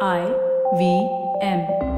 I V M.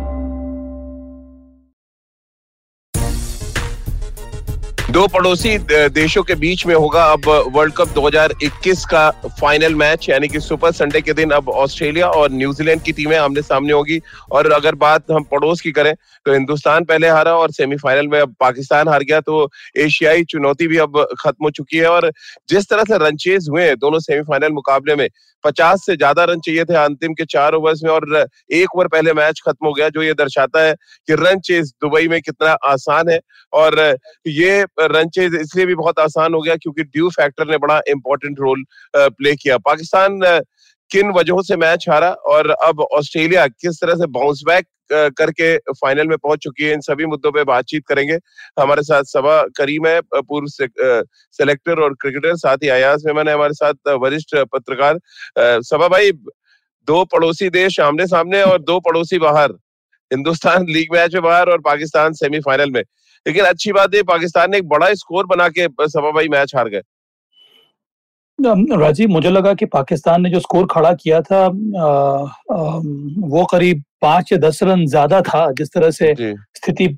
दो पड़ोसी देशों के बीच में होगा अब वर्ल्ड कप 2021 का फाइनल मैच यानी कि सुपर संडे के दिन अब ऑस्ट्रेलिया और न्यूजीलैंड की टीमें आमने सामने होगी। और अगर बात हम पड़ोस की करें तो हिंदुस्तान पहले हारा और सेमीफाइनल में अब पाकिस्तान हार गया तो एशियाई चुनौती भी अब खत्म हो चुकी है। और जिस तरह से रन चेज हुए दोनों सेमीफाइनल मुकाबले में, पचास से ज़्यादा रन चाहिए थे अंतिम के चार ओवर्स में, और एक ओवर पहले मैच खत्म हो गया, जो ये दर्शाता है कि रन चेज दुबई में कितना आसान है। और ये रन चेज इसलिए भी बहुत आसान हो गया क्योंकि ड्यू फैक्टर ने बड़ा इंपॉर्टेंट रोल प्ले किया। पाकिस्तान किन वजहों से मैच हारा और अब ऑस्ट्रेलिया किस तरह से बाउंस बैक करके फाइनल में पहुँच चुकी है इन सभी मुद्दों पे बातचीत करेंगे। हमारे साथ सबा करीम है पूर्व से, सेलेक्टर और क्रिकेटर साथ ही अयाज मेमन है हमारे साथ वरिष्ठ पत्रकार सभा भाई दो पड़ोसी देश आमने सामने और दो पड़ोसी बाहर हिंदुस्तान लीग मैच में बाहर और पाकिस्तान सेमीफाइनल में। लेकिन अच्छी बात है पाकिस्तान ने एक बड़ा स्कोर बना के सभा भाई मैच हार गए। राजीव मुझे लगा कि पाकिस्तान ने जो स्कोर खड़ा किया था अ, अम, वो करीब पाँच या दस रन ज़्यादा था जिस तरह से स्थिति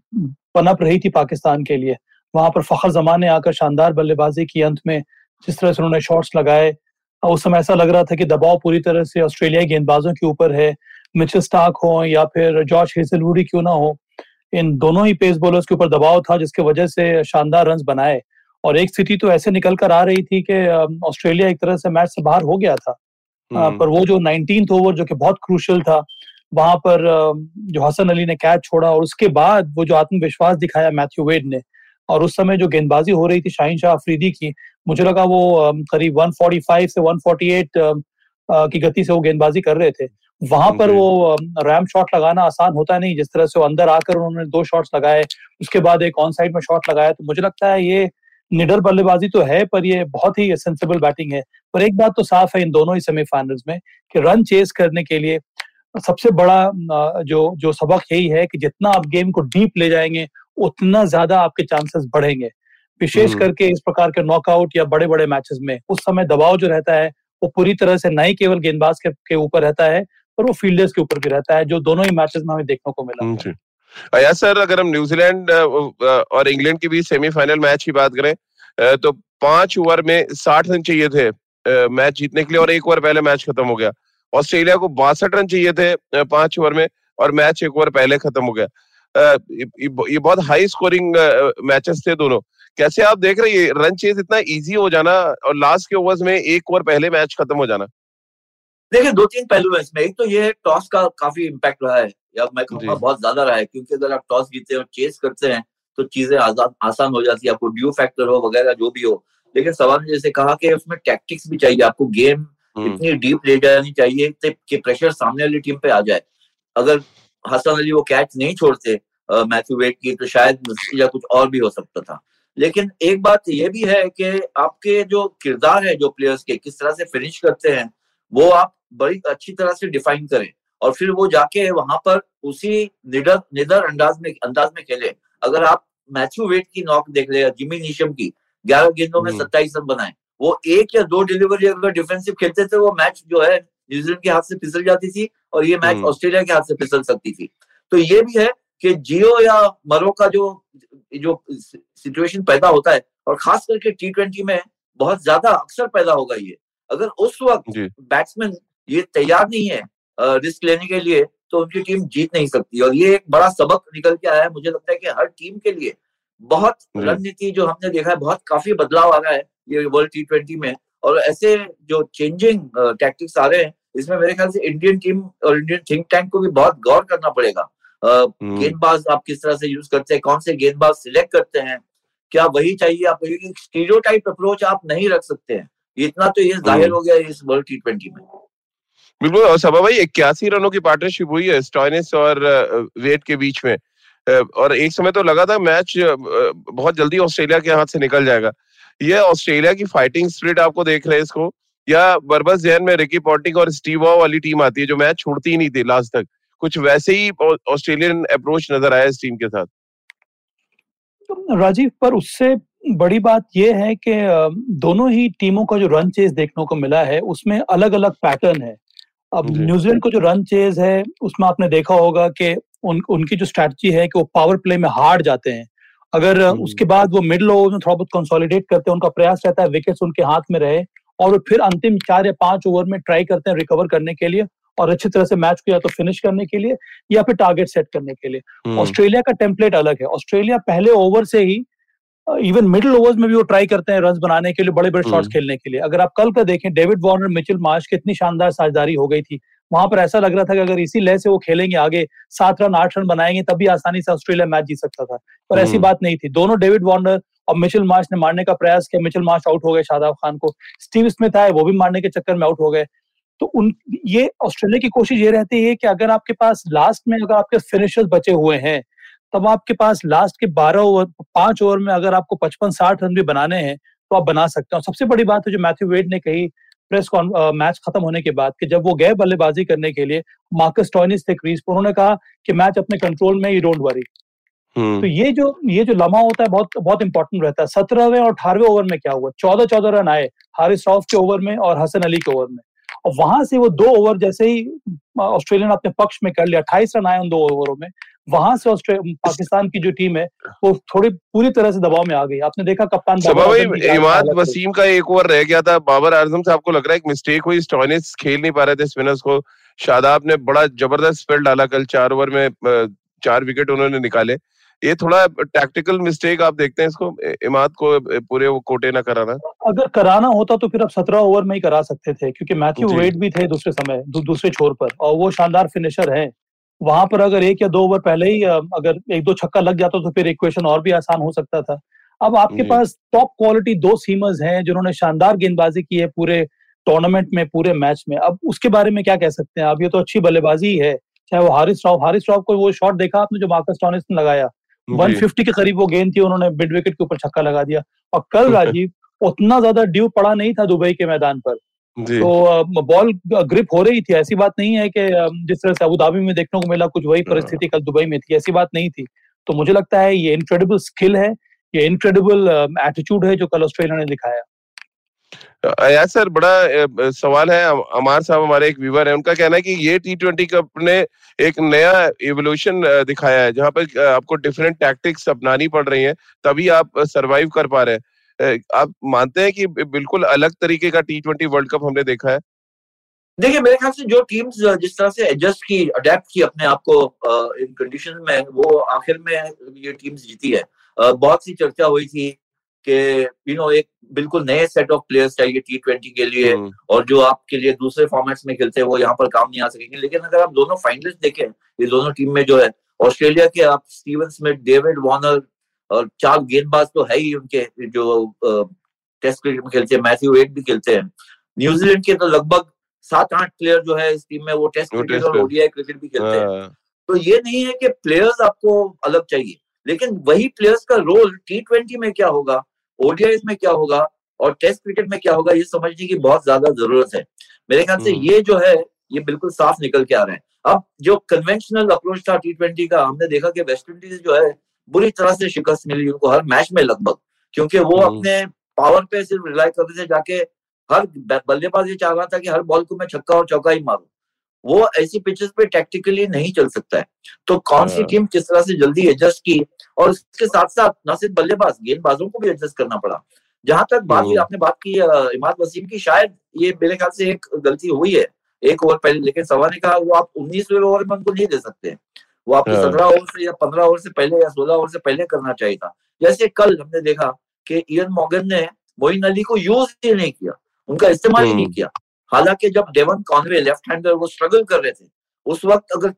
पनप रही थी पाकिस्तान के लिए। वहाँ पर फखर जमान ने आकर शानदार बल्लेबाजी की अंत में जिस तरह से उन्होंने शॉट्स लगाए उस समय ऐसा लग रहा था कि दबाव पूरी तरह से ऑस्ट्रेलियाई गेंदबाजों के ऊपर है। मिचेल स्टार्क हो या फिर जॉर्ज हेजलवुड क्यों ना हो इन दोनों ही पेस बॉलर्स के ऊपर दबाव था जिसकी वजह से शानदार रन बनाए। और एक स्थिति तो ऐसे निकल कर आ रही थी कि ऑस्ट्रेलिया एक तरह से मैच से बाहर हो गया था। हम्म, पर वो जो नाइनटीन ओवर जो कि बहुत क्रूशल था वहाँ पर जो हसन अली ने कैच छोड़ा और उसके बाद वो जो आत्मविश्वास दिखाया मैथ्यू वेड ने और उस समय जो गेंदबाजी हो रही थी शाहीन शाह अफरीदी की मुझे लगा वो करीब 145 से 148 अम, अ, की गति से वो गेंदबाजी कर रहे थे। वहाँ पर वो रैम शॉट लगाना आसान होता नहीं जिस तरह से वो अंदर आकर उन्होंने दो शॉट्स लगाए उसके बाद एक ऑन साइड में शॉट लगाया तो मुझे लगता है ये निडर बल्लेबाजी तो है पर ये बहुत ही सेंसिबल बैटिंग है। पर एक बात तो साफ़ है इन दोनों ही सेमीफाइनल्स में कि रन चेस करने के लिए सबसे बड़ा जो जो सबक यही है कि जितना आप गेम को डीप ले जाएँगे उतना ज़्यादा आपके चांसेस बढ़ेंगे। विशेष हम्म। करके इस प्रकार के नॉकआउट या बड़े बड़े मैचेस में उस समय दबाव जो रहता है वो पूरी तरह से न ही केवल गेंदबाज के, ऊपर रहता है पर वो फील्डर्स के ऊपर भी रहता है जो दोनों ही मैचेस में हमें देखने को मिला। अया सर अगर हम न्यूजीलैंड और इंग्लैंड के बीच सेमीफाइनल मैच की बात करें तो पाँच ओवर में साठ रन चाहिए थे मैच जीतने के लिए और एक ओवर पहले मैच खत्म हो गया। ऑस्ट्रेलिया को बासठ रन चाहिए थे पाँच ओवर में और मैच एक ओवर पहले खत्म हो गया। ये बहुत हाई स्कोरिंग मैचेस थे दोनों। कैसे आप देख रहे हैं रन चेज इतना इजी हो जाना और लास्ट के ओवर्स में एक ओवर पहले मैच खत्म हो जाना। देखिए दो तीन पहलू है इसमें। एक तो ये है टॉस का काफ़ी इम्पैक्ट रहा है। या मैं कहूँगा बहुत ज़्यादा रहा है क्योंकि अगर आप टॉस जीते और चेस करते हैं तो चीज़ें आज़ाद आसान हो जाती है। आपको ड्यू फैक्टर हो वगैरह जो भी हो। लेकिन सवाल ने जैसे कहा कि उसमें टैक्टिक्स भी चाहिए। आपको गेम हम्म, इतनी डीप ले जानी चाहिए कि- प्रेशर सामने वाली टीम पे आ जाए। अगर हसन अली वो कैच नहीं छोड़ते मैथ्यू वेट की तो शायद या कुछ और भी हो सकता था। लेकिन एक बात ये भी है कि आपके जो किरदार है जो प्लेयर्स के किस तरह से फिनिश करते हैं वो आप बड़ी अच्छी तरह से डिफाइन करें और फिर वो जाके वहाँ पर उसी निडर निडर अंदाज में अंदाज में खेले अगर आप मैथ्यू वेट की नॉक देख ले जिमी नीशम की ग्यारह गेंदों में हम्म। सत्ताईस रन बनाए वो एक या दो डिलीवरी अगर डिफेंसिव खेलते थे वो मैच जो है न्यूजीलैंड के हाथ से फिसल जाती थी और ये मैच हम्म। ऑस्ट्रेलिया के हाथ से फिसल सकती थी तो ये भी है कि जियो या मरो का जो जो सिचुएशन पैदा होता है और खास करके टी ट्वेंटी में बहुत ज़्यादा अक्सर पैदा होगा ये। अगर उस वक्त बैट्समैन ये तैयार नहीं है रिस्क लेने के लिए तो उनकी टीम जीत नहीं सकती। और ये एक बड़ा सबक निकल के आया है। मुझे लगता है कि हर टीम के लिए बहुत रणनीति जो हमने देखा है बहुत काफ़ी बदलाव आ रहा है ये वर्ल्ड टी ट्वेंटी में। और ऐसे जो चेंजिंग टैक्टिक्स आ रहे हैं इसमें मेरे ख्याल से इंडियन टीम और इंडियन थिंक टैंक को भी बहुत गौर करना पड़ेगा। गेंदबाज आप किस तरह से यूज़ करते हैं? कौन से गेंदबाज सिलेक्ट करते हैं? क्या वही चाहिए? आप स्टीरियोटाइप अप्रोच आप नहीं रख सकते हैं। इतना तो ये ज़ाहिर हम्म। हो गया इस वर्ल्ड टी ट्वेंटी में। बिल्कुल और सबा भाई इक्यासी रनों की पार्टनरशिप हुई है स्टॉइनिस और वेट के बीच में। और एक समय तो लगा था मैच बहुत जल्दी ऑस्ट्रेलिया के हाथ से निकल जाएगा। ये ऑस्ट्रेलिया की फाइटिंग स्प्रिट आपको देख रहे हैं इसको। या बरबस जहन में रिकी पॉटिंग और स्टीव वाली टीम आती है जो मैच छोड़ती ही नहीं थी लास्ट तक। कुछ वैसे ही ऑस्ट्रेलियन अप्रोच नज़र आया इस टीम के साथ? राजीव पर उससे बड़ी बात यह है कि दोनों ही टीमों का जो रन चेज देखने को मिला है उसमें अलग अलग पैटर्न है। अब न्यूजीलैंड को जो रन चेज है उसमें आपने देखा होगा कि उन, उनकी जो स्ट्रैटेजी है कि वो पावर प्ले में हार्ड जाते हैं। अगर हम्म। उसके बाद वो मिडल ओवर में थोड़ा बहुत कंसोलिडेट करते हैं उनका प्रयास रहता है विकेट्स उनके हाथ में रहे और फिर अंतिम चार या पाँच ओवर में ट्राई करते हैं रिकवर करने के लिए और अच्छी तरह से मैच को या तो फिनिश करने के लिए या फिर टारगेट सेट करने के लिए। हम्म, ऑस्ट्रेलिया का टेम्पलेट अलग है। ऑस्ट्रेलिया पहले ओवर से ही इवन मिडिल ओवर्स में भी वो ट्राई करते हैं रन बनाने के लिए बड़े बड़े शॉट्स। खेलने के लिए। अगर आप कल का देखें डेविड वार्नर मिचिल मार्श की इतनी शानदार साझेदारी हो गई थी। वहाँ पर ऐसा लग रहा था कि अगर इसी लय से वो खेलेंगे आगे सात रन आठ रन बनाएँगे तभी आसानी से ऑस्ट्रेलिया मैच जीत सकता था। पर ऐसी हम्म। बात नहीं थी। दोनों डेविड वार्नर और मिचेल मार्च ने मारने का प्रयास किया। मिचेल मार्श आउट हो गए शादाब खान को। स्टीव स्मिथ आए वो भी मारने के चक्कर में आउट हो गए। तो उन ये ऑस्ट्रेलिया की कोशिश ये रहती है कि अगर आपके पास लास्ट में अगर आपके फिनिशर्स बचे हुए हैं तब आपके पास लास्ट के बारह ओवर पाँच ओवर में अगर आपको पचपन साठ रन भी बनाने हैं तो आप बना सकते हैं। सबसे बड़ी बात है जो मैथ्यू वेड ने कही प्रेस मैच खत्म होने के बाद कि जब वो गए बल्लेबाजी करने के लिए मार्कस टॉयनिस थे क्रीज पर उन्होंने कहा कि मैच अपने कंट्रोल में ही डोंट वरी हम्म, तो ये जो ये जो लम्हा होता है बहुत बहुत इंपॉर्टेंट रहता है। सत्रहवें और अठारहवें ओवर में क्या हुआ? चौदह चौदह रन आए हारिस रॉफ के ओवर में और हसन अली के ओवर में। और वहाँ से वो दो ओवर जैसे ही ऑस्ट्रेलिया ने अपने पक्ष में कर लिया अट्ठाईस रन आए उन दो ओवरों में वहाँ से पाकिस्तान की जो टीम है वो थोड़ी पूरी तरह से दबाव में आ गई। आपने देखा कप्तान इमाद वसीम का एक ओवर रह गया था। बाबर आज़म से आपको लग रहा है एक मिस्टेक हुई? स्टॉनिस खेल नहीं पा रहे थे स्पिनर्स को। शादाब ने बड़ा ज़बरदस्त फ़ील्ड डाला कल चार ओवर में चार विकेट उन्होंने निकाले। ये थोड़ा टैक्टिकल मिस्टेक आप देखते हैं इसको इमाद को पूरे वो कोटे ना कराना। अगर कराना होता तो फिर आप सत्रह ओवर में ही करा सकते थे क्योंकि मैथ्यू वेट भी थे दूसरे समय दू, दूसरे छोर पर और वो शानदार फिनिशर है। वहाँ पर अगर एक या दो ओवर पहले ही अगर एक दो छक्का लग जाता तो फिर इक्वेशन और भी आसान हो सकता था। अब आपके पास टॉप क्वालिटी दो सीमर्स हैं जिन्होंने शानदार गेंदबाजी की है पूरे टूर्नामेंट में पूरे मैच में। अब उसके बारे में क्या कह सकते हैं? अब ये तो अच्छी बल्लेबाजी है चाहे वो हारिस राव हारिस राव को वो शॉट देखा आपने जो मार्कस टॉनिस ने लगाया? 150 के करीब वो गेंद थी उन्होंने मिड विकेट के ऊपर छक्का लगा दिया। और कल राजीव उतना ज़्यादा ड्यू पड़ा नहीं था दुबई के मैदान पर। तो बॉल ग्रिप हो रही थी ऐसी बात नहीं है कि जिस तरह से अबू धाबी में देखने को मिला कुछ वही हाँ। परिस्थिति कल दुबई में थी ऐसी बात नहीं थी। तो मुझे लगता है ये इनक्रेडिबल स्किल है ये इनक्रेडिबल एटीट्यूड है जो कल ऑस्ट्रेलिया ने दिखाया। अयाज सर, बड़ा सवाल है। अमार साहब हमारे एक व्यूवर है। उनका कहना है कि ये टी ट्वेंटी कप ने एक नया एवोल्यूशन दिखाया है, जहाँ पर आपको डिफरेंट टैक्टिक्स अपनानी पड़ रही हैं, तभी आप सरवाइव कर पा रहे हैं। आप मानते हैं कि बिल्कुल अलग तरीके का टी ट्वेंटी वर्ल्ड कप हमने देखा है? देखिए, मेरे ख्याल से जो टीम्स जिस तरह से एडजस्ट की अडेप्ट की अपने आप को इन कंडीशन में, वो आखिर में ये टीम्स जीती है। बहुत सी चर्चा हुई थी कि यू नो एक बिल्कुल नए सेट ऑफ़ प्लेयर्स चाहिए टी ट्वेंटी के लिए हम्म, और जो आपके लिए दूसरे फॉर्मेट्स में खेलते हैं वो यहाँ पर काम नहीं आ सकेंगे। लेकिन अगर आप दोनों फाइनलिस्ट देखें ये दोनों टीम में जो है ऑस्ट्रेलिया के आप स्टीवन स्मिथ डेविड वॉर्नर और चार गेंदबाज तो है ही उनके जो टेस्ट क्रिकेट में खेलते हैं मैथ्यू वेट भी खेलते हैं। न्यूजीलैंड के तो लगभग सात आठ प्लेयर जो है इस टीम में वो टेस्ट क्रिकेट और ओडीआई क्रिकेट भी खेलते हैं। हाँ, तो ये नहीं है कि प्लेयर्स आपको अलग चाहिए। लेकिन वही प्लेयर्स का रोल टी ट्वेंटी में क्या होगा? ओडीआई में क्या होगा? और टेस्ट क्रिकेट में क्या होगा? ये समझने की बहुत ज़्यादा ज़रूरत है। मेरे ख्याल से हम्म। ये जो है ये बिल्कुल साफ़ निकल के आ रहे हैं। अब जो कन्वेंशनल अप्रोच था टी ट्वेंटी का हमने देखा कि वेस्ट इंडीज जो है बुरी तरह से शिकस्त मिली उनको हर मैच में लगभग। क्योंकि वो हम्म। अपने पावर पे सिर्फ़ रिलाई करते थे जाके हर बल्लेबाज ये चाह रहा था कि हर बॉल को मैं छक्का और चौका ही मारूं। वो ऐसी पिचेस पे टैक्टिकली नहीं चल सकता है तो कौन सी हाँ। टीम किस तरह से जल्दी एडजस्ट की और उसके साथ साथ न सिर्फ़ बल्लेबाज गेंदबाजों को भी एडजस्ट करना पड़ा जहाँ तक बात हुई हम्म। आपने बात की इमाद वसीम की शायद ये मेरे ख्याल से एक गलती हुई है एक ओवर पहले लेकिन सवा ने कहा वो आप उन्नीसवें ओवर में उनको नहीं दे सकते वो आपको हाँ। सत्रह ओवर से या पंद्रह ओवर से पहले या सोलह ओवर से पहले करना चाहिए था जैसे कल हमने देखा कि इयन मॉर्गन ने मोइन अली को यूज़ ही नहीं किया उनका इस्तेमाल ही नहीं हम्म। किया हालाँकि जब डेवन कॉनवे लेफ़्ट हैंडर वो स्ट्रगल कर रहे थे उस वक्त अगर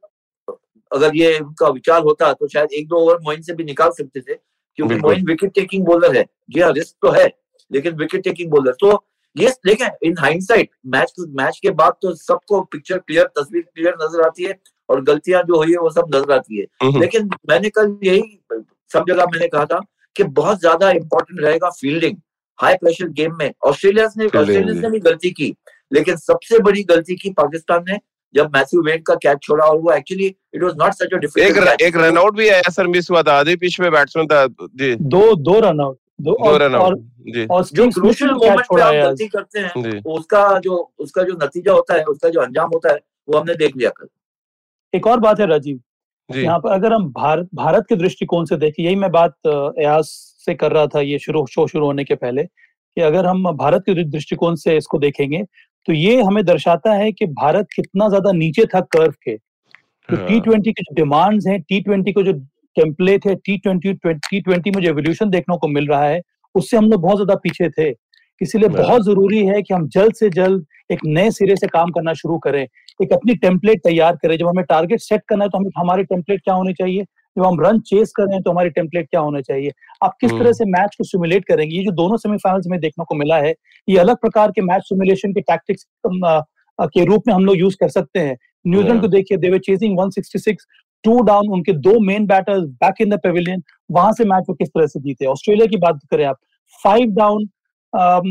अगर ये उनका विचार होता तो शायद एक दो ओवर मोइन से भी निकाल सकते थे क्योंकि मोइन विकेट टेकिंग बॉलर है। जी हाँ रिस्क तो है लेकिन विकेट टेकिंग बॉलर तो ये देखें इन हाइंडसाइट मैच मैच के बाद तो सबको पिक्चर क्लियर तस्वीर क्लियर नज़र आती है और गलतियाँ जो हुई है वो सब नज़र आती है। हम्म, लेकिन मैंने कल यही सब जगह मैंने कहा था कि बहुत ज़्यादा इंपॉर्टेंट रहेगा फील्डिंग हाई प्रेशर गेम में। ऑस्ट्रेलिया ने ऑस्ट्रेलिया ने भी गलती की। लेकिन सबसे बड़ी गलती की पाकिस्तान ने जब मैथ्यू वेड का कैच छोड़ा और वो actually it was not such a एक डिफ़िकल्ट एक रन आउट भी आया सर मिस हुआ था आधे पिच में बैट्समैन था जी। दो दो रन आउट दो, रन और आउट जी। और जो स्टीव स्मिथ क्रूशियल ने कैच मोमेंट पे छोड़ा आप आज गलती करते हैं जी। उसका जो उसका जो नतीजा होता है उसका जो अंजाम होता है वो हमने देख लिया कल। एक और बात है राजीव यहाँ पर अगर हम भारत भारत के दृष्टिकोण से देखें यही मैं बात अ, एयाज से कर रहा था ये शुरू शो शुरू होने के पहले कि अगर हम भारत के दृष्टिकोण से इसको देखेंगे तो ये हमें दर्शाता है कि भारत कितना ज़्यादा नीचे था कर्व के तो। टी ट्वेंटी की जो डिमांड्स हैं टी ट्वेंटी को जो टेम्पलेट है टी ट्वेंटी टी ट्वेंटी में जो एवोल्यूशन देखने को मिल रहा है उससे हम लोग बहुत ज़्यादा पीछे थे इसीलिए हाँ। बहुत ज़रूरी है कि हम जल्द से जल्द एक नए सिरे से काम करना शुरू करें एक अपनी टेम्पलेट तैयार करें जब हमें टारगेट सेट करना है तो हमें हमारे टेम्पलेट क्या होने चाहिए जब हम रन चेस कर रहे हैं तो हमारी टेम्पलेट क्या होना चाहिए आप किस तरह हम्म। से मैच को सिमुलेट करेंगे ये जो दोनों सेमीफाइनल्स में देखने को मिला है ये अलग प्रकार के मैच सिमुलेशन के टैक्टिक्स के रूप में हम लोग यूज़ कर सकते हैं न्यूजीलैंड। को देखिए देवर चेजिंग 166 टू डाउन उनके दो main batters back in the pavilion वहाँ से मैच वो किस तरह से जीते ऑस्ट्रेलिया की बात करें आप फाइव डाउन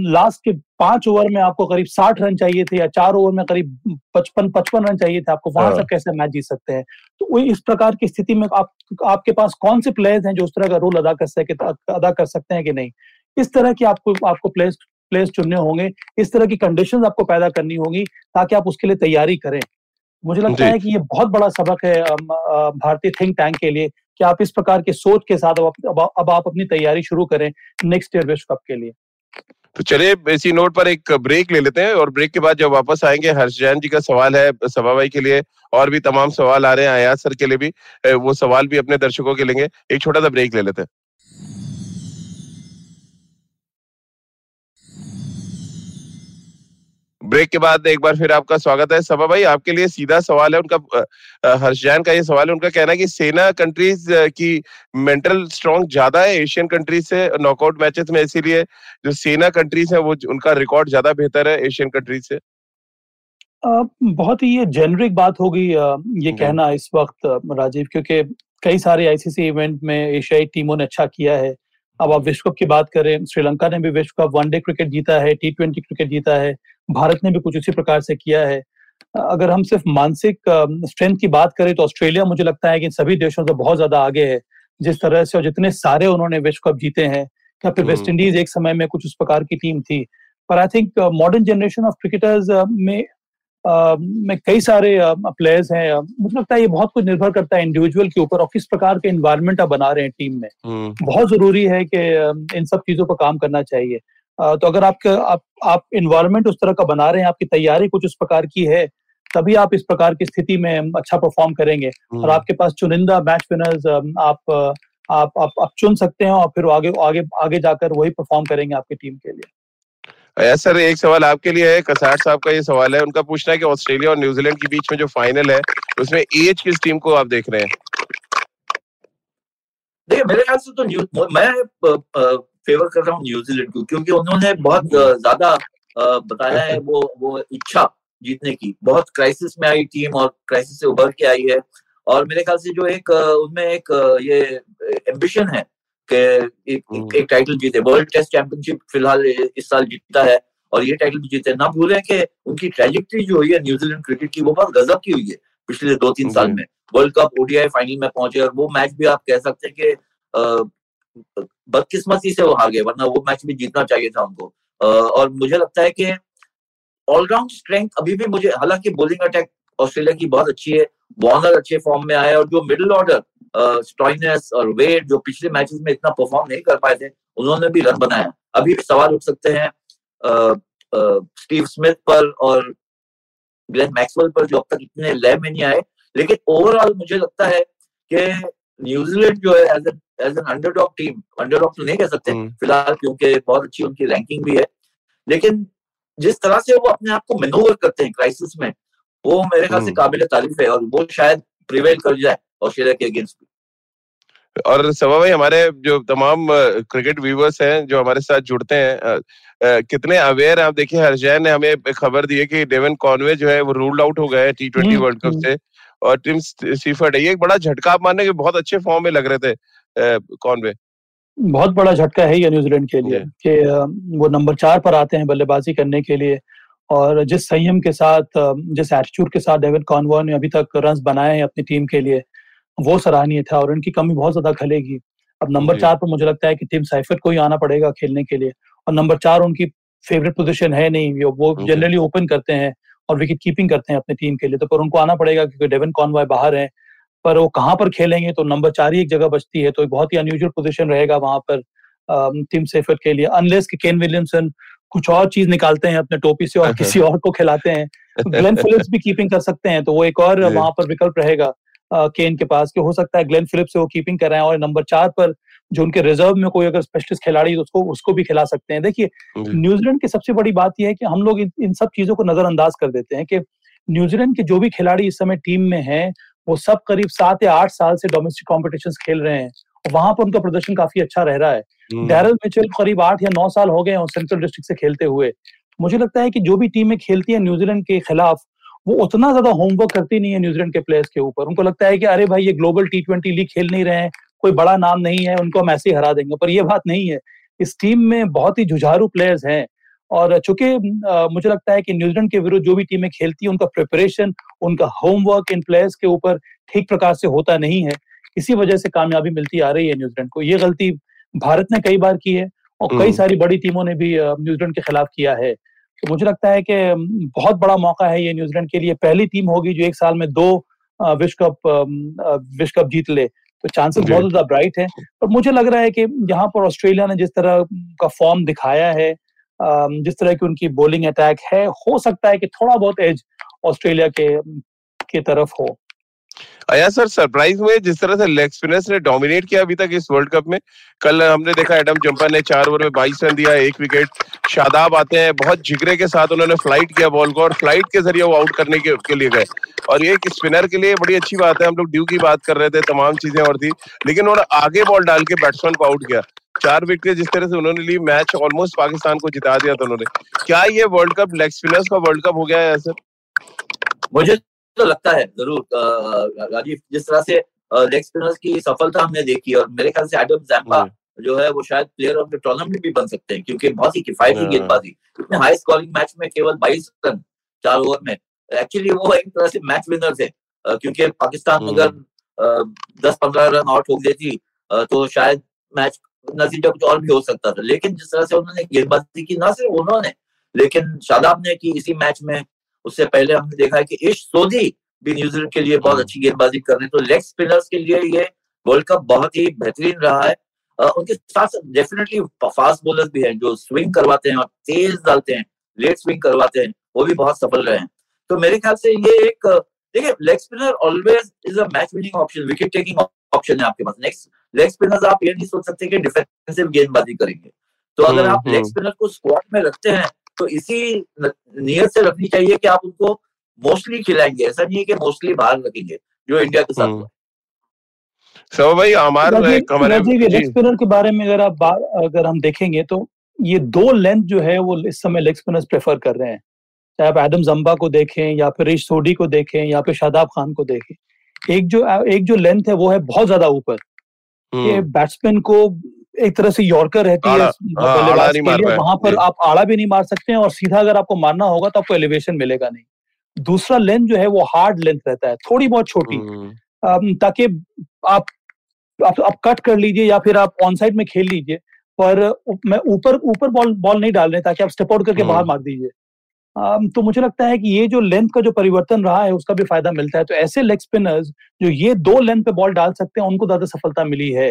लास्ट के पाँच ओवर में आपको करीब साठ रन चाहिए थे या चार ओवर में करीब पचपन पचपन रन चाहिए थे आपको वहाँ से हाँ। कैसे मैच जीत सकते हैं? तो इस प्रकार की स्थिति में आप आपके पास कौन से प्लेयर्स हैं जो उस तरह का रोल अदा कर सके अदा कर सकते हैं कि नहीं? इस तरह की आपको आपको प्लेयर्स प्लेयर्स चुनने होंगे इस तरह की कंडीशंस आपको पैदा करनी होगी ताकि आप उसके लिए तैयारी करें। मुझे लगता है कि ये बहुत बड़ा सबक है भारतीय थिंक टैंक के लिए कि आप इस प्रकार के सोच के साथ अब अब आप- अब आप अपनी तैयारी शुरू करें नेक्स्ट ईयर विश्व कप के लिए। तो चले इसी नोट पर एक ब्रेक ले लेते हैं और ब्रेक के बाद जब वापस आएँगे हर्ष जैन जी का सवाल है सभा भाई के लिए, और भी तमाम सवाल आ रहे हैं आयात सर के लिए भी वो सवाल भी अपने दर्शकों के लेंगे। एक छोटा सा ब्रेक ले लेते हैं। ब्रेक के बाद एक बार फिर आपका स्वागत है। सभा भाई आपके लिए सीधा सवाल है उनका हर्ष जैन का ये सवाल है उनका कहना है कि सेना कंट्रीज़ की मेंटल स्ट्रॉन्ग ज़्यादा है एशियन कंट्रीज़ से नॉकआउट मैचेस में इसीलिए जो सेना कंट्रीज़ है वो उनका रिकॉर्ड ज़्यादा बेहतर है एशियन कंट्रीज़ से? बहुत ही ये जेनरिक बात होगी ये कहना इस वक्त राजीव क्योंकि कई सारे आईसीसी इवेंट में एशियाई टीमों ने अच्छा किया है। अब आप विश्व कप की बात करें श्रीलंका ने भी विश्व कप वनडे क्रिकेट जीता है टी ट्वेंटी क्रिकेट जीता है भारत ने भी कुछ इसी प्रकार से किया है। अगर हम सिर्फ़ मानसिक स्ट्रेंथ की बात करें तो ऑस्ट्रेलिया मुझे लगता है कि सभी देशों से बहुत ज़्यादा आगे है। जिस तरह से और जितने सारे उन्होंने विश्व कप जीते हैं या फिर हम्म। वेस्ट इंडीज एक समय में कुछ उस प्रकार की टीम थी। पर I think modern generation of cricketers में में कई सारे प्लेयर्स हैं मुझे लगता है ये बहुत कुछ निर्भर करता है इंडिविजुअल के ऊपर और किस प्रकार के इन्वायरमेंट आप बना रहे हैं टीम में। हम्म। बहुत ज़रूरी है कि इन सब चीज़ों पर काम करना चाहिए। तो अगर आपका आप आप इन्वायरमेंट उस तरह का बना रहे हैं आपकी तैयारी कुछ उस प्रकार की है तभी आप इस प्रकार की स्थिति में अच्छा परफॉर्म करेंगे। हम्म। और आपके पास चुनिंदा मैच विनर्स आप आप आप आप चुन सकते हैं और फिर आगे आगे आगे जाकर वही परफॉर्म करेंगे आपकी टीम के लिए। सर एक सवाल आपके लिए है। कसार साहब का ये सवाल है। उनका पूछना है कि ऑस्ट्रेलिया और न्यूजीलैंड के बीच में जो फाइनल है, उसमें एज किस टीम को आप देख रहे हैं? देखिए, मेरे ख्याल से तो न्यू, मैं फेवर कर रहा हूँ न्यूजीलैंड को, क्योंकि उन्होंने बहुत ज़्यादा बताया है वो वो इच्छा जीतने की। बहुत क्राइसिस में आई टीम और क्राइसिस से उभर के आई है। और मेरे ख्याल से जो एक उनमें एक ये एम्बिशन है एक, एक, हम्म। एक टाइटल जीते। वर्ल्ड टेस्ट चैंपियनशिप फ़िलहाल इस साल जीता है और ये टाइटल भी जीते। ना भूलें कि उनकी ट्रेजेक्टरी जो हुई है न्यूजीलैंड क्रिकेट की वो बहुत गजब की हुई है पिछले दो तीन साल में। वर्ल्ड कप ओडीआई फाइनल में पहुँचे और वो मैच भी आप कह सकते हैं कि बदकिस्मती से वो हार गए वरना वो मैच भी जीतना चाहिए था उनको। और मुझे लगता है कि ऑलराउंड स्ट्रेंथ अभी भी मुझे हालाँकि बॉलिंग अटैक ऑस्ट्रेलिया की बहुत अच्छी है वार्नर अच्छे फॉर्म में आए और जो मिडिल ऑर्डर स्टॉइनस और वेट जो पिछले मैचेस में इतना परफॉर्म नहीं कर पाए थे उन्होंने भी रन बनाया अभी भी सवाल उठ सकते हैं स्टीव स्मिथ पर और ग्लेन मैक्सवेल पर जो अब तक इतने लय में नहीं आए लेकिन ओवरऑल मुझे लगता है कि न्यूजीलैंड जो है as as an underdog team underdog तो नहीं कह सकते हम्म। फ़िलहाल क्योंकि बहुत अच्छी उनकी रैंकिंग भी है लेकिन जिस तरह से वो अपने आप को मेनोवर करते हैं क्राइसिस में वो मेरे ख्याल से हम्म। काबिल तारीफ़ है और वो शायद प्रिवेल कर जाए ऑस्ट्रेलिया के अगेंस्ट और सभा भाई हमारे जो तमाम क्रिकेट व्यूवर्स हैं जो हमारे साथ जुड़ते हैं अ, कितने अवेयर हैं। आप देखिए हरजैन ने हमें खबर दी है कि डेवन कॉनवे जो है वो रूल्ड आउट हो गए हैं टी ट्वेंटी वर्ल्ड कप। से और टिम सीफर्ड है ये एक बड़ा झटका आप मानने के बहुत अच्छे फॉर्म में लग रहे थे कॉनवे बहुत बड़ा झटका है ये न्यूजीलैंड के लिए कि वो नंबर चार पर आते हैं बल्लेबाजी करने के लिए। और जिस संयम के साथ जिस एटीट्यूड के साथ डेविड कॉनवॉर ने अभी तक रन्स बनाए हैं अपनी टीम के लिए वो सराहनीय था और उनकी कमी बहुत ज़्यादा खलेगी। अब नंबर चार पर मुझे लगता है कि टीम साइफर को ही आना पड़ेगा खेलने के लिए और नंबर चार उनकी फेवरेट पोजीशन है नहीं वो जनरली ओपन करते हैं और विकेट कीपिंग करते हैं अपनी टीम के लिए तो पर उनको आना पड़ेगा क्योंकि डेवन कॉनवाय बाहर है पर वो कहाँ पर खेलेंगे तो नंबर चार ही एक जगह बचती है तो एक बहुत ही अनयूजल पोजीशन रहेगा वहाँ पर टीम सेफर के लिए अनलेस कि केन विलियमसन कुछ और चीज़ निकालते हैं अपने टोपी से और किसी और को खिलाते हैं। तो ग्लेन फिलिप्स भी कीपिंग कर सकते हैं तो वो एक और वहाँ पर विकल्प रहेगा केन के पास कि हो सकता है ग्लेन फिलिप्स से वो कीपिंग कर रहे हैं और नंबर चार पर जो उनके रिज़र्व में कोई अगर स्पेशलिस्ट खिलाड़ी तो उसको उसको भी खिला सकते हैं। देखिए न्यूजीलैंड की सबसे बड़ी बात यह है कि हम लोग इन सब चीज़ों को नजरअंदाज कर देते हैं कि न्यूजीलैंड के जो भी खिलाड़ी इस समय टीम में हैं वो सब करीब सात या आठ साल से डोमेस्टिक कॉम्पिटिशन खेल रहे हैं। वहाँ पर उनका प्रदर्शन काफ़ी अच्छा रह रहा है। डैरल मिचेल, करीब आठ या नौ साल हो गए हैं सेंट्रल डिस्ट्रिक्ट से खेलते हुए। मुझे लगता है कि जो भी टीमें खेलती है न्यूजीलैंड के खिलाफ, वो उतना ज़्यादा होमवर्क करती नहीं है न्यूजीलैंड के प्लेयर्स के ऊपर। उनको लगता है कि अरे भाई, ये ग्लोबल टी ट्वेंटी लीग खेल नहीं रहे हैं, कोई बड़ा नाम नहीं है, उनको हम ऐसे ही हरा देंगे। पर यह बात नहीं है। इस टीम में बहुत ही जुझारू प्लेयर्स हैं और चूँकि मुझे लगता है कि न्यूजीलैंड के विरुद्ध जो भी टीमें खेलती है, उनका प्रिपरेशन, उनका होमवर्क इन प्लेयर्स के ऊपर ठीक प्रकार से होता नहीं है। इसी वजह से कामयाबी मिलती आ रही है न्यूजीलैंड को। ये गलती भारत ने कई बार की है और कई हम्म। सारी बड़ी टीमों ने भी न्यूजीलैंड के खिलाफ किया है। तो मुझे लगता है कि बहुत बड़ा मौका है ये न्यूजीलैंड के लिए। पहली टीम होगी जो एक साल में दो विश्व कप विश्व कप जीत ले। तो चांसेस बहुत ज़्यादा ब्राइट है। और मुझे लग रहा है कि यहाँ पर ऑस्ट्रेलिया ने जिस तरह का फॉर्म दिखाया है जिस तरह की उनकी बॉलिंग अटैक है हो सकता है कि थोड़ा बहुत एज ऑस्ट्रेलिया के की तरफ़ हो। आया सर सरप्राइज़ हुए जिस तरह से लेग स्पिनर्स ने डोमिनेट किया अभी तक इस वर्ल्ड कप में। कल हमने देखा एडम जंपर ने चार ओवर में बाईस रन दिया एक विकेट शादाब आते हैं बहुत जिगरे के साथ उन्होंने फ़्लाइट किया बॉल को और फ़्लाइट के ज़रिए वो आउट करने के, के लिए गए। और ये एक स्पिनर के लिए बड़ी अच्छी बात है हम लोग ड्यू की बात कर रहे थे तमाम चीज़ें और थी। लेकिन उन्होंने आगे बॉल डाल के बैट्समैन को आउट किया। चार विकेट जिस तरह से उन्होंने ली मैच ऑलमोस्ट पाकिस्तान को जिता दिया था उन्होंने। क्या ये वर्ल्ड कप लेग स्पिनर्स का वर्ल्ड कप हो गया है सर? मुझे तो लगता है ज़रूर राजीव जिस तरह से लेग स्पिनर्स की सफलता हमने देखी और मेरे ख्याल से एडम जैम्पा जो। है वो शायद प्लेयर ऑफ़ द टूर्नामेंट भी बन सकते हैं क्योंकि बहुत ही किफायती हाँ। गेंदबाजी। इतने हाई स्कोरिंग मैच में केवल 22 रन चार ओवर में। एक्चुअली वो एक तरह से मैच विनर थे क्योंकि पाकिस्तान अगर दस पंद्रह रन आउट हो गई थी तो शायद मैच नतीजा कुछ और भी हो सकता था। लेकिन जिस तरह से उन्होंने गेंदबाजी की ना सिर्फ़ उन्होंने लेकिन शादाब ने की इसी मैच में उससे पहले हमने देखा है कि इश सोदी भी न्यूजीलैंड के लिए बहुत हम्म। अच्छी गेंदबाजी कर रहे हैं। तो लेग स्पिनर्स के लिए ये वर्ल्ड कप बहुत ही बेहतरीन रहा है। उनके साथ डेफिनेटली फास्ट बॉलर भी हैं जो स्विंग करवाते हैं और तेज डालते हैं लेट स्विंग करवाते हैं वो भी बहुत सफल रहे हैं। तो मेरे ख्याल से ये एक देखिए leg spinner always is a match winning option wicket taking option है आपके पास। नेक्स्ट लेग स्पिनर्स आप ये नहीं सोच सकते कि डिफेंसिव गेंदबाजी करेंगे। तो अगर हम्म, आप लेग स्पिनर हम्म। को स्क्वाड में रखते हैं तो इसी नियत से रखनी चाहिए कि आप उनको मोस्टली खिलाएँगे। ऐसा नहीं है कि मोस्टली बाहर रखेंगे जो इंडिया के साथ हम्म। सब भाई हमारे लेग स्पिनर के बारे में अगर आप अगर हम देखेंगे तो ये दो लेंथ जो है वो इस समय लेग स्पिनर्स प्रेफर कर रहे हैं। चाहे आप एडम जम्बा को देखें या फिर रिश सोडी को देखें या फिर शादाब खान को देखें। एक जो एक जो लेंथ है वो है बहुत ज़्यादा ऊपर। ये बैट्समैन हम्म। को एक तरह से यॉर्कर रहती है हाँ, वहाँ पर आप आड़ा भी नहीं मार सकते हैं और सीधा अगर आपको मारना होगा तो आपको एलिवेशन मिलेगा नहीं। दूसरा लेंथ जो है वो हार्ड लेंथ रहता है थोड़ी बहुत छोटी। हम्म। ताकि आप आप, आप कट कर लीजिए या फिर आप ऑन साइड में खेल लीजिए पर मैं ऊपर ऊपर बॉल बॉल नहीं डाल रहे ताकि आप स्टेप आउट करके बाहर हम्म। मार दीजिए। तो मुझे लगता है कि ये जो लेंथ का जो परिवर्तन रहा है उसका भी फ़ायदा मिलता है। तो ऐसे लेग स्पिनर्स जो ये दो लेंथ पे बॉल डाल सकते हैं उनको ज़्यादा सफलता मिली है।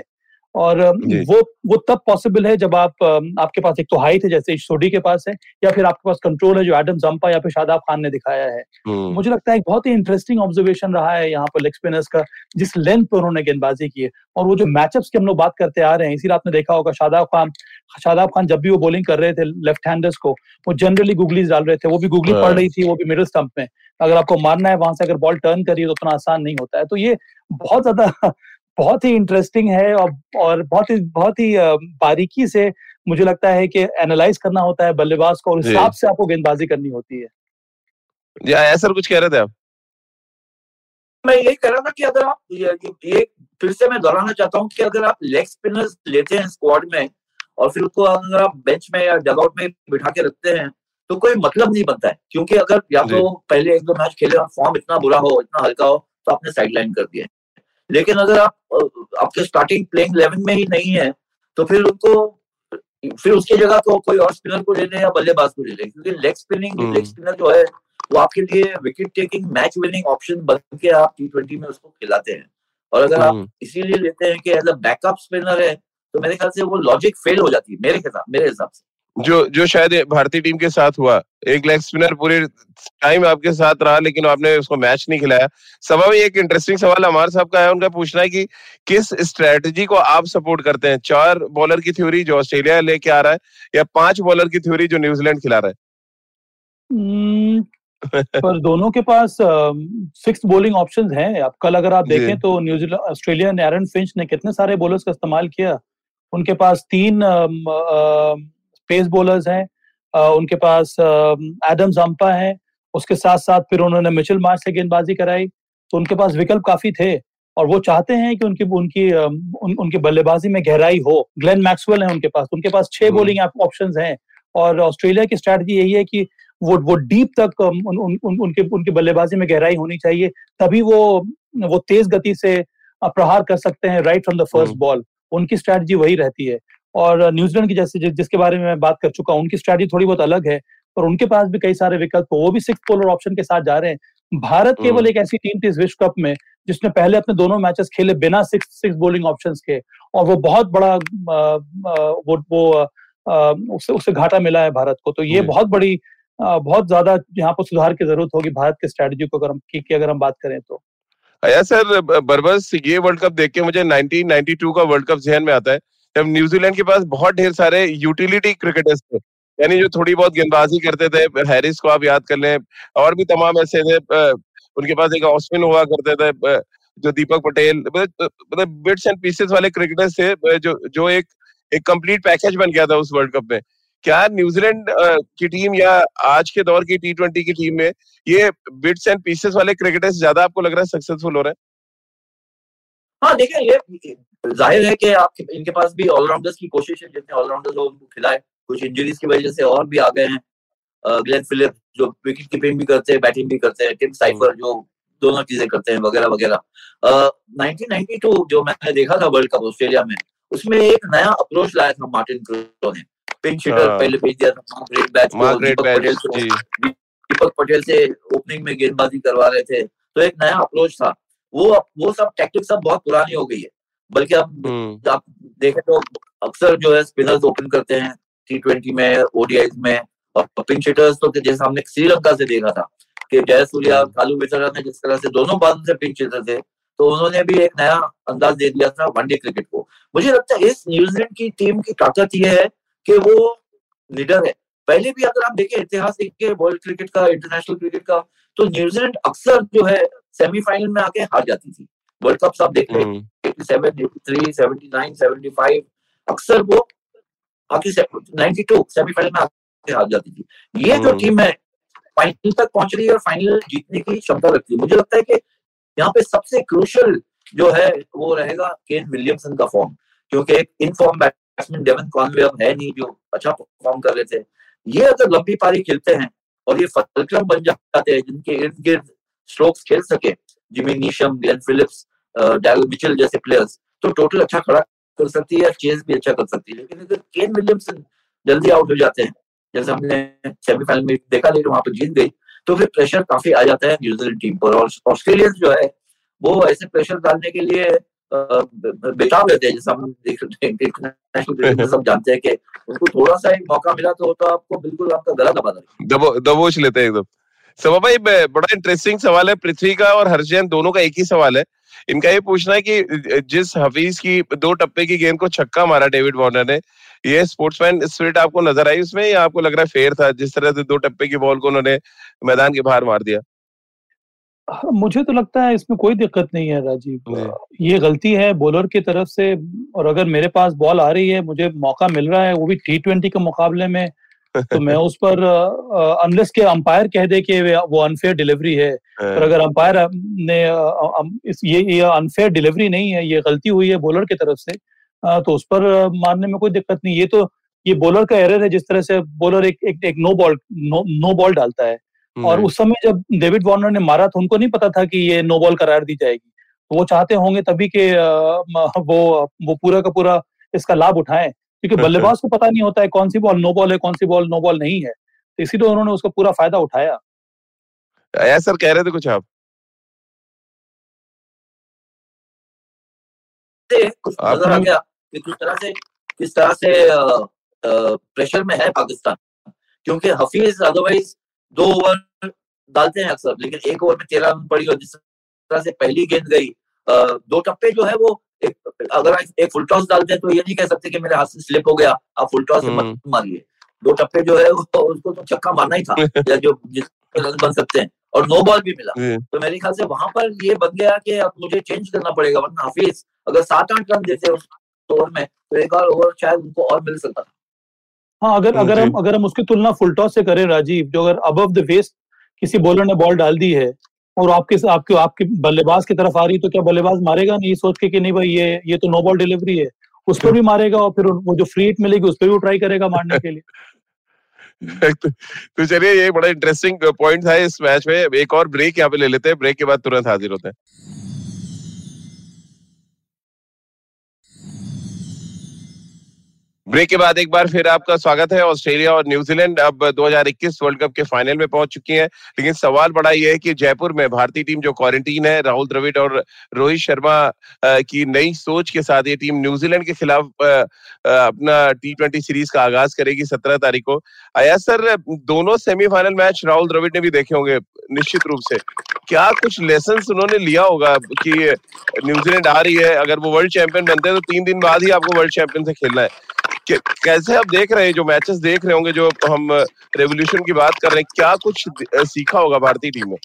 और वो वो तब पॉसिबल है जब आप आपके पास एक तो हाइट है जैसे सोडी के पास है या फिर आपके पास कंट्रोल है जो एडम जम्पा या फिर शादाब खान ने दिखाया है। हम्म। मुझे लगता है एक बहुत ही इंटरेस्टिंग ऑब्जर्वेशन रहा है यहाँ पर लेग स्पिनर्स का जिस लेंथ पर उन्होंने गेंदबाजी की है। और वो जो मैचअप्स की हम लोग बात करते आ रहे हैं इसी आपने देखा होगा शादाब खान शादाब खान जब भी वो बॉलिंग कर रहे थे लेफ़्ट हैंडर्स को वो जनरली गुगलीज डाल रहे थे वो भी गुगली पड़ रही थी वो भी मिडिल स्टंप में। अगर आपको मारना है वहाँ से अगर बॉल टर्न करिए तो उतना आसान नहीं होता है। तो ये बहुत ज़्यादा बहुत ही इंटरेस्टिंग है और और बहुत ही बहुत ही बारीकी से मुझे लगता है कि एनालाइज करना होता है बल्लेबाज को और हिसाब से आपको गेंदबाजी करनी होती है। या ऐसा कुछ कह रहे थे आप? मैं यही कह रहा था कि अगर आप ये, ये फिर से मैं दोहराना चाहता हूँ कि अगर आप लेग स्पिनर्स लेते हैं स्क्वाड में और फिर उसको अगर आप बेंच में या डगआउट में बिठा के रखते हैं तो कोई मतलब नहीं बनता है। क्योंकि अगर या तो पहले एक दो मैच खेले और फॉर्म इतना बुरा हो इतना हल्का हो तो आपने साइड लाइन कर दिया। लेकिन अगर आप आपके स्टार्टिंग प्लेइंग इलेवन में ही नहीं है तो फिर उनको फिर उसकी जगह को कोई और स्पिनर को ले लें या बल्लेबाज को ले लें क्योंकि लेग स्पिनिंग। लेग स्पिनर जो है वो आपके लिए wicket taking match winning option बन के आप टी ट्वेंटी में उसको खिलाते हैं और अगर आप हम्म। इसीलिए लेते हैं कि एज अ बैकअप स्पिनर है तो मेरे ख्याल से वो लॉजिक फेल हो जाती है मेरे हिसाब मेरे हिसाब से जो जो शायद भारतीय टीम के साथ हुआ एक लेग स्पिनर पूरे टाइम आपके साथ रहा लेकिन आपने उसको मैच नहीं खिलाया। सभा में एक इंटरेस्टिंग सवाल हमारे साहब का है उनका पूछना है कि किस स्ट्रेटजी को आप सपोर्ट करते हैं? चार बॉलर की थ्योरी जो ऑस्ट्रेलिया लेके आ रहा है या पाँच बॉलर की थ्योरी जो न्यूजीलैंड खिला रहा है? हम्म, पर दोनों के पास सिक्स बॉलिंग ऑप्शंस हैं। अब कल अगर आप देखें तो न्यूजीलैंड ऑस्ट्रेलिया ने एरन फिंच ने कितने सारे बॉलर्स का इस्तेमाल किया? उनके पास तीन पेस बॉलर्स हैं उनके पास एडम जम्पा है उसके साथ साथ फिर उन्होंने मिचेल मार्च से गेंदबाजी कराई तो उनके पास विकल्प काफ़ी थे और वो चाहते हैं कि उनकी उनकी उन, उनकी बल्लेबाजी में गहराई हो ग्लेन मैक्सवेल है उनके पास उनके पास छह हम्म। बॉलिंग ऑप्शंस हैं और ऑस्ट्रेलिया की स्ट्रैटेजी यही है कि वो वो डीप तक उन, उन, उन, उनके उनकी बल्लेबाजी में गहराई होनी चाहिए तभी वो वो तेज गति से प्रहार कर सकते हैं right from the first. Ball उनकी स्ट्रैटेजी वही रहती है और न्यूजीलैंड की जैसे जिस- जिसके बारे में मैं बात कर चुका हूँ उनकी स्ट्रैटेजी थोड़ी बहुत अलग है और उनके पास भी कई सारे विकल्प हैं। वो भी सिक्स बॉलर ऑप्शन के साथ जा रहे हैं। भारत केवल हम्म। एक ऐसी टीम थी इस विश्व कप में जिसने पहले अपने दोनों मैचेस खेले बिना सिक्स सिक्स बॉलिंग ऑप्शंस के और वो बहुत बड़ा वो वो उससे उससे घाटा मिला है भारत को। तो ये बहुत बड़ी बहुत ज़्यादा यहाँ पर सुधार की ज़रूरत होगी भारत के स्ट्रैटेजी को अगर हम की, की अगर हम बात करें तो। अया सर बरबस ये वर्ल्ड कप देख के मुझे 1992 का वर्ल्ड कप जहन में आता है। जब न्यूजीलैंड के पास बहुत ढेर सारे यूटिलिटी क्रिकेटर्स थे, यानी जो थोड़ी बहुत गेंदबाजी करते थे हैरिस को आप याद कर लें, और भी तमाम ऐसे थे उनके पास एक ऑस्पिन हुआ करते थे जो दीपक पटेल मतलब बिट्स एंड पीसेस वाले क्रिकेटर्स थे जो जो एक एक कंप्लीट पैकेज बन गया था उस वर्ल्ड कप में। क्या न्यूजीलैंड की टीम या आज के दौर की टी ट्वेंटी की टीम में ये बिट्स एंड पीसेस वाले क्रिकेटर्स ज़्यादा आपको लग रहा है सक्सेसफुल हो रहे हैं? हाँ देखिए, ये ज़ाहिर है कि आपके इनके पास भी ऑलराउंडर्स की कोशिश है जितने ऑलराउंडर्स हो उनको खिलाए। कुछ इंजरीज की वजह से और भी आ गए हैं ग्लेन फिलिप जो विकेट कीपिंग भी करते हैं बैटिंग भी करते हैं टिम साइफर जो दोनों चीज़ें करते हैं वगैरह वगैरह। नाइनटीन नाइनटी टू जो मैंने देखा था वर्ल्ड कप ऑस्ट्रेलिया में उसमें एक नया अप्रोच लाया था मार्टिन क्रो ने। पिंच हिटर हाँ। पहले भेज दिया था ग्रेट बैच को मार्गरेट दीपक पटेल बैच दीपक पटेल से ओपनिंग में गेंदबाजी करवा रहे थे। तो एक नया अप्रोच था। वो वो सब टैक्टिक सब बहुत पुरानी हो गई है। बल्कि अब हम्म। आप देखें तो अक्सर जो है स्पिनर्स ओपन करते हैं टी ट्वेंटी में ओडीआई में और पिंच हिटर्स तो जैसे हमने श्रीलंका से देखा था कि जयसूर्या कालू विचरा ने जिस तरह से दोनों बाद से पिंच हिटर थे तो उन्होंने भी एक नया अंदाज दे दिया था वनडे क्रिकेट को। मुझे लगता है इस न्यूजीलैंड की टीम की ताकत यह है कि वो लीडर है। पहले भी अगर आप देखें इतिहास देखिए वर्ल्ड क्रिकेट का इंटरनेशनल क्रिकेट का तो न्यूजीलैंड अक्सर जो है सेमीफाइनल में आके हार जाती थी। वर्ल्ड कप आप देख रहे हैं हम्म। 87, 83, 79, 75 अक्सर वो आखिर 92 सेमीफाइनल में आके हार जाती थी। ये जो हम्म। टीम है फाइनल तक पहुँच रही है और फाइनल जीतने की क्षमता रखती है। मुझे लगता है कि यहाँ पे सबसे क्रूशियल जो है वो रहेगा केन विलियमसन का फॉर्म क्योंकि एक in form batsman Devon Conway अब है नहीं जो अच्छा परफॉर्म कर रहे थे। ये अगर लंबी पारी खेलते हैं और ये फलक्रम बन जाते हैं जिनके इर्द गिर्द स्ट्रोक्स खेल सके Jimmy Neesham Glenn Phillips Daryl Mitchell जैसे प्लेयर्स तो टोटल अच्छा खड़ा कर सकती है चेज भी अच्छा कर सकती है। लेकिन अगर केन विलियमसन जल्दी आउट हो जाते हैं जैसे हमने सेमीफाइनल में देखा लेकिन वहाँ पर जीत गई तो फिर प्रेशर काफ़ी आ जाता है न्यूजीलैंड टीम पर। और ऑस्ट्रेलियंस जो है वो ऐसे प्रेशर डालने के लिए बेताब रहते हैं। जैसे हम हैं इंटरनेशनल सब जानते हैं कि उनको थोड़ा सा एक मौका मिला तो, तो आपको बिल्कुल आपका गला दबा दबोच लेते हैं एकदम। सभा भाई बड़ा इंटरेस्टिंग सवाल है पृथ्वी का और हर्षजैन दोनों का एक ही सवाल है। इनका ये पूछना है कि जिस हफीज की दो टप्पे की गेंद को छक्का मारा डेविड वार्नर ने ये स्पोर्ट्समैन स्पिरिट आपको नज़र आई उसमें या आपको लग रहा है फेयर था जिस तरह से दो टप्पे की बॉल को उन्होंने मैदान के बाहर मार दिया? हाँ, मुझे तो लगता है इसमें कोई दिक्कत नहीं है राजीव। ये गलती है बॉलर की तरफ़ से और अगर मेरे पास बॉल आ रही है मुझे मौका मिल रहा है वो भी टी ट्वेंटी के मुकाबले में तो मैं उस पर अनलेस के अंपायर कह दे कि वो अनफेयर डिलीवरी है। पर अगर अंपायर ने ये ये अनफेयर डिलीवरी नहीं है ये गलती हुई है बॉलर की तरफ़ से तो उस पर मारने में कोई दिक्कत नहीं। ये तो ये बॉलर का एरर है जिस तरह से बॉलर एक एक, एक no ball no, no ball डालता है। और उस समय जब डेविड वार्नर ने मारा था उनको नहीं पता था कि ये नो बॉल करार दी जाएगी। तो वो चाहते होंगे तभी कि वो वो पूरा का पूरा इसका लाभ उठाएँ। क्योंकि। बल्लेबाज को पता नहीं होता है कौन सी बॉल नो बॉल है कौन सी बॉल नो बॉल नहीं है। तो इसीलिए उन्होंने उसका पूरा फ़ायदा उठाया। सर कह रहे थे कुछ आप? से कुछ आप- नज़र आ गया कि किस तरह से किस तरह से प्रेशर में है पाकिस्तान। क्योंकि हफीज अदरवाइज़ दो ओवर डालते हैं अक्सर लेकिन एक ओवर में तेरह रन पड़ी और जिस तरह से पहली गेंद गई दो टप्पे जो है वो एक, अगर एक फुल टॉस डालते हैं तो ये नहीं कह सकते कि मेरे हाथ से स्लिप हो गया आप फुल टॉस से मत हम्म। मारिए। दो टप्पे जो है वो उसको तो छक्का मारना ही था या जो जिसके रन बन सकते हैं। और नो बॉल भी मिला। तो मेरे ख्याल से वहाँ पर ये बन गया कि अब मुझे चेंज करना पड़ेगा वरना हाफिज अगर सात आठ रन देते उस ओवर में तो एक और ओवर शायद उनको और मिल सकता था। हाँ अगर हम्म, अगर हम अगर हम उसकी तुलना फुल टॉस से करें राजीव जो अगर अबव द वेस्ट किसी बॉलर ने बॉल डाल दी है और आपके आपके आपके बल्लेबाज की तरफ़ आ रही तो क्या बल्लेबाज मारेगा नहीं? सोच के कि नहीं भाई, ये ये तो नो बॉल डिलीवरी है। उस पर भी मारेगा और फिर वो जो फ्री हिट मिलेगी, उस पर भी ट्राई करेगा मारने के लिए। तो तो चलिए, ये बड़ा इंटरेस्टिंग पॉइंट था इस मैच में। एक और ब्रेक यहाँ पे ले लेते हैं। ब्रेक के बाद तुरंत हाजिर होते हैं। ब्रेक के बाद एक बार फिर आपका स्वागत है ऑस्ट्रेलिया और न्यूजीलैंड अब 2021 वर्ल्ड कप के फाइनल में पहुँच चुकी हैं। लेकिन सवाल बड़ा यह है कि जयपुर में भारतीय टीम जो क्वारंटीन है, राहुल द्रविड़ और रोहित शर्मा की नई सोच के साथ ये टीम न्यूजीलैंड के खिलाफ अपना टी ट्वेंटी सीरीज़ का आगाज़ करेगी सत्रह तारीख को। आया सर, दोनों सेमीफाइनल मैच राहुल द्रविड़ ने भी देखे होंगे, निश्चित रूप से। क्या कुछ लेसन उन्होंने लिया होगा कि न्यूजीलैंड आ रही है अगर वो वर्ल्ड चैंपियन बनते हैं तो तीन दिन बाद ही आपको वर्ल्ड चैंपियन से खेलना है। कैसे आप देख रहे हैं जो मैचेस देख रहे होंगे जो हम रेवोल्यूशन की बात कर रहे हैं क्या कुछ सीखा होगा भारतीय टीम में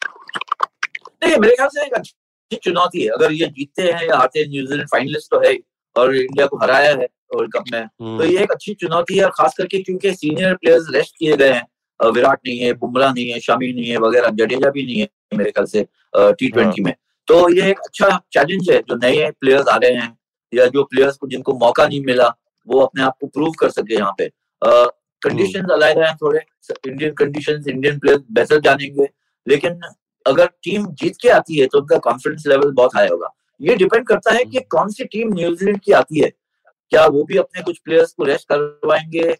नहीं मेरे ख्याल से एक अच्छी चुनौती है। अगर ये जीतते हैं या हारते हैं न्यूजीलैंड फाइनलिस्ट तो है और इंडिया को हराया है वर्ल्ड कप में। तो ये एक अच्छी चुनौती है और खास करके क्योंकि सीनियर प्लेयर्स रेस्ट किए गए हैं। विराट नहीं है बुमराह नहीं है शमी नहीं है वगैरह जडेजा भी नहीं है। मेरे ख्याल से टी ट्वेंटी में। तो ये एक अच्छा चैलेंज है जो नए प्लेयर्स आ रहे हैं या जो प्लेयर्स को जिनको मौका नहीं मिला वो अपने आप को प्रूव कर सके यहाँ पे। कंडीशंस अलग हैं थोड़े इंडियन कंडीशंस इंडियन प्लेयर्स बेहतर जानेंगे लेकिन अगर टीम जीत के आती है तो उनका कॉन्फिडेंस लेवल बहुत हाई होगा। ये डिपेंड करता है कि कौन सी टीम न्यूजीलैंड की आती है। क्या वो भी अपने कुछ प्लेयर्स को रेस्ट करवाएँगे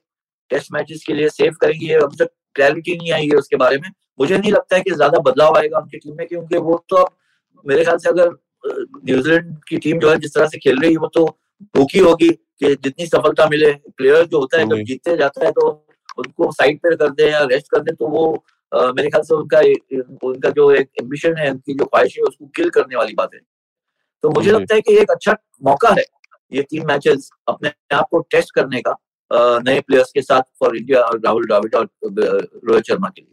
टेस्ट मैचेस के लिए सेव करेंगे अभी तक क्लैरिटी नहीं आई है उसके बारे में। मुझे नहीं लगता है कि ज़्यादा बदलाव आएगा उनकी टीम में क्योंकि वो तो अब मेरे ख्याल से अगर न्यूजीलैंड की टीम जो है जिस तरह से खेल रही है वो तो भूखी होगी कि जितनी सफलता मिले। प्लेयर जो होता है जब जीतते जाता है तो उनको साइड पे कर दे या रेस्ट कर दे तो वो अ, मेरे ख्याल से उनका उनका जो एक एम्बिशन है उनकी जो ख्वाहिश है उसको किल करने वाली बात है। तो मुझे लगता है कि एक अच्छा मौका है ये तीन मैचेस अपने आप को टेस्ट करने का नए प्लेयर्स के साथ फॉर इंडिया और राहुल द्रविड़ और रोहित शर्मा के लिए।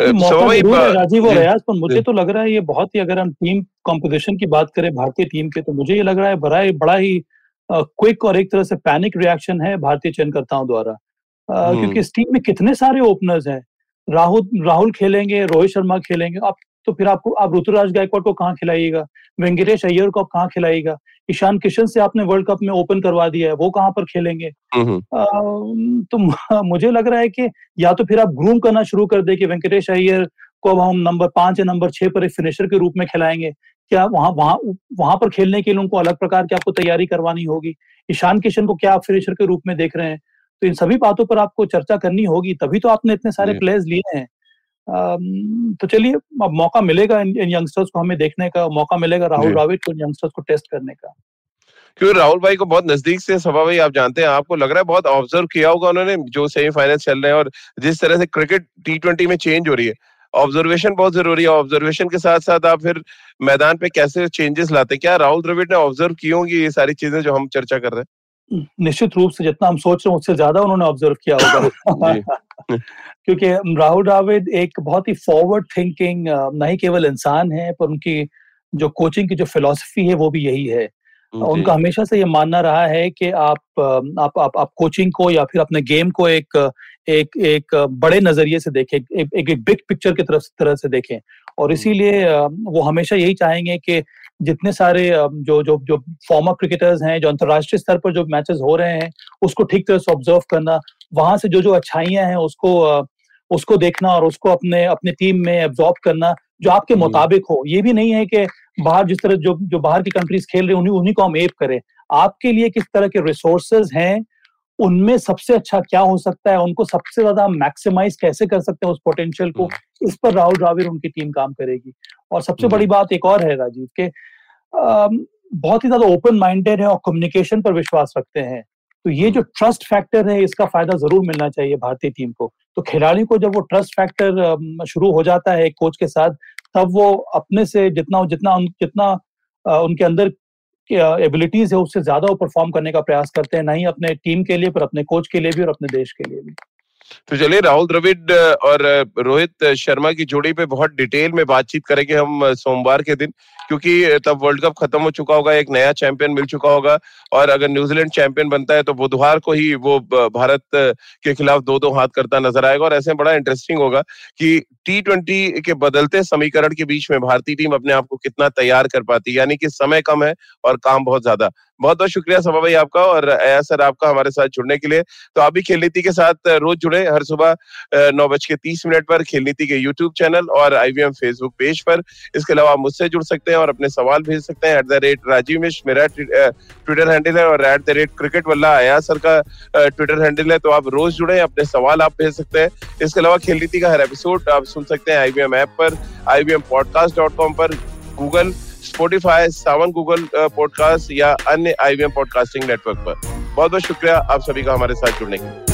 राजीव और जी, अयाज पर मुझे तो लग रहा है ये बहुत ही अगर हम टीम कंपोजिशन की बात करें भारतीय टीम के तो मुझे ये लग रहा है बड़ा ही बड़ा ही क्विक और एक तरह से पैनिक रिएक्शन है भारतीय चयनकर्ताओं द्वारा। हम्म। क्योंकि इस टीम में कितने सारे ओपनर्स हैं? राहुल राहुल खेलेंगे रोहित शर्मा खेलेंगे आप तो फिर आपको आप ऋतुराज गायकवाड़ को कहाँ खिलाइएगा? वेंकटेश अय्यर को आप कहाँ खिलाइएगा? ईशान किशन से आपने वर्ल्ड कप में ओपन करवा दिया है वो कहाँ पर खेलेंगे? अम, तो मुझे लग रहा है कि या तो फिर आप ग्रूम करना शुरू कर दे कि वेंकटेश अय्यर को अब हम नंबर पाँच या नंबर छह पर एक फिनिशर के रूप में खिलाएँगे। क्या वहाँ वहाँ वहाँ पर खेलने के लिए उनको अलग प्रकार की आपको तैयारी करवानी होगी? ईशान किशन को क्या आप फिनिशर के रूप में देख रहे हैं? तो इन सभी बातों पर आपको चर्चा करनी होगी तभी तो आपने इतने सारे। प्लेयर्स लिए हैं। तो चलिए अब मौका मिलेगा इन, इन यंगस्टर्स को हमें देखने का मौका मिलेगा राहुल जी। को इन यंगस्टर्स को टेस्ट करने का। क्योंकि राहुल भाई को बहुत नज़दीक से सभा भाई आप जानते हैं आपको लग रहा है बहुत ऑब्ज़र्व किया होगा उन्होंने जो सेमीफाइनल चल रहे हैं और जिस तरह से क्रिकेट टी ट्वेंटी में चेंज हो रही है। ऑब्जर्वेशन बहुत ज़रूरी है ऑब्जर्वेशन के साथ साथ आप फिर मैदान पे कैसे चेंजेस लाते हैं? क्या राहुल द्रविड़ ने ऑब्ज़र्व की होंगी ये सारी चीज़ें जो हम चर्चा कर रहे निश्चित रूप से जितना हम सोच रहे हैं उससे ज़्यादा उन्होंने ऑब्ज़र्व किया होगा। क्योंकि राहुल द्रविड़ एक बहुत ही फॉरवर्ड थिंकिंग नहीं केवल इंसान है पर उनकी जो कोचिंग की जो फिलॉसफी है वो भी यही है। उनका हमेशा से ये मानना रहा है कि आप आप आप, आप कोचिंग को या फिर अपने गेम को एक एक एक बड़े नज़रिए से देखें एक एक, एक बिग पिक्चर की तरफ़ तरह से देखें। और इसीलिए वो हमेशा यही चाहेंगे कि जितने सारे जो जो जो फॉर्मर क्रिकेटर्स हैं जो अंतर्राष्ट्रीय स्तर पर जो मैचेस हो रहे हैं उसको ठीक तरह से ऑब्ज़र्व करना वहाँ से जो जो अच्छाइयाँ हैं उसको उसको देखना और उसको अपने अपने टीम में एब्जॉर्ब करना जो आपके हम्म। मुताबिक हो। ये भी नहीं है कि बाहर जिस तरह जो जो बाहर की कंट्रीज़ खेल रहे हैं उन्हीं उन्हीं को हम एप करें। आपके लिए किस तरह के रिसोर्सेज हैं उनमें सबसे अच्छा क्या हो सकता है उनको सबसे ज़्यादा मैक्सिमाइज कैसे कर सकते हैं उस पोटेंशियल को इस पर राहुल द्राविड उनकी टीम काम करेगी। और सबसे बड़ी बात एक और है राजीव के बहुत ही ज़्यादा ओपन माइंडेड है और कम्युनिकेशन पर विश्वास रखते हैं। तो ये जो ट्रस्ट फैक्टर है, इसका फ़ायदा ज़रूर मिलना चाहिए भारतीय टीम को। तो खिलाड़ी को जब वो ट्रस्ट फैक्टर शुरू हो जाता है कोच के साथ, तब वो अपने से जितना जितना जितना उनके अंदर एबिलिटीज है, उससे ज़्यादा वो परफॉर्म करने का प्रयास करते हैं नहीं अपने टीम के लिए, पर अपने कोच के लिए भी और अपने देश के लिए भी। तो चलिए, राहुल द्रविड और रोहित शर्मा की जोड़ी पे बहुत डिटेल में बातचीत करेंगे हम सोमवार के दिन, क्योंकि तब वर्ल्ड कप खत्म हो चुका होगा, एक नया चैंपियन मिल चुका होगा, और अगर न्यूजीलैंड चैंपियन बनता है तो बुधवार को ही वो भारत के खिलाफ दो दो हाथ करता नज़र आएगा, और ऐसे में बड़ा इंटरेस्टिंग होगा कि टी ट्वेंटी के बदलते समीकरण के बीच में भारतीय टीम अपने आप को कितना तैयार कर पाती यानी कि समय कम है और काम बहुत ज़्यादा। बहुत बहुत शुक्रिया सभा भाई आपका और अया सर आपका हमारे साथ जुड़ने के लिए। तो आप भी खेल नीति के साथ रोज जुड़े हर सुबह नौ बज के तीस मिनट पर खेल नीति के यूट्यूब चैनल और आईवीएम फेसबुक पेज पर। इसके अलावा आप मुझसे जुड़ सकते हैं और अपने सवाल भेज सकते हैं at the rate Rajiv Mish मेरा ट्विटर हैंडल है और एट द रेट क्रिकेट वल्ला अया सर का ट्विटर हैंडल है। तो आप रोज जुड़े, अपने सवाल आप भेज सकते हैं। इसके अलावा खेल नीति का हर एपिसोड आप सुन सकते हैं आईवीएम ऐप पर आईवीएम पॉडकास्ट डॉट कॉम पर Google Spotify Saavn Google podcast या अन्य आईवीएम पॉडकास्टिंग नेटवर्क पर। बहुत बहुत शुक्रिया आप सभी का हमारे साथ जुड़ने के लिए।